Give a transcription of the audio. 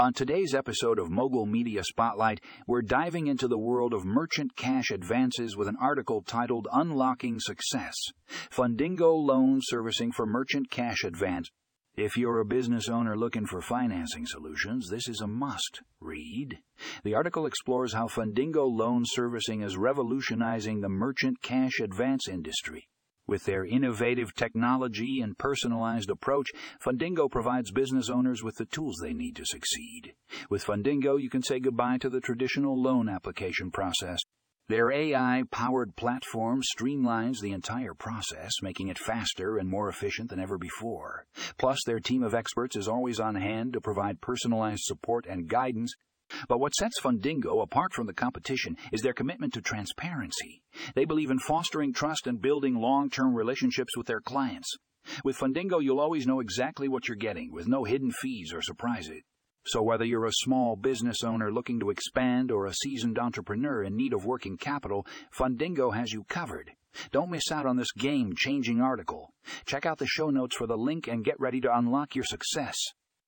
On today's episode of Mogul Media Spotlight, we're diving into the world of merchant cash advances with an article titled Unlocking Success Fundingo Loan Servicing for Merchant Cash Advance. If you're a business owner looking for financing solutions, this is a must read. The article explores how Fundingo Loan Servicing is revolutionizing the merchant cash advance industry. With their innovative technology and personalized approach, Fundingo provides business owners with the tools they need to succeed. With Fundingo, you can say goodbye to the traditional loan application process. Their AI powered platform streamlines the entire process, making it faster and more efficient than ever before. Plus, their team of experts is always on hand to provide personalized support and guidance but what sets Fundingo apart from the competition is their commitment to transparency. They believe in fostering trust and building long term relationships with their clients. With Fundingo, you'll always know exactly what you're getting, with no hidden fees or surprises. So, whether you're a small business owner looking to expand or a seasoned entrepreneur in need of working capital, Fundingo has you covered. Don't miss out on this game changing article. Check out the show notes for the link and get ready to unlock your success.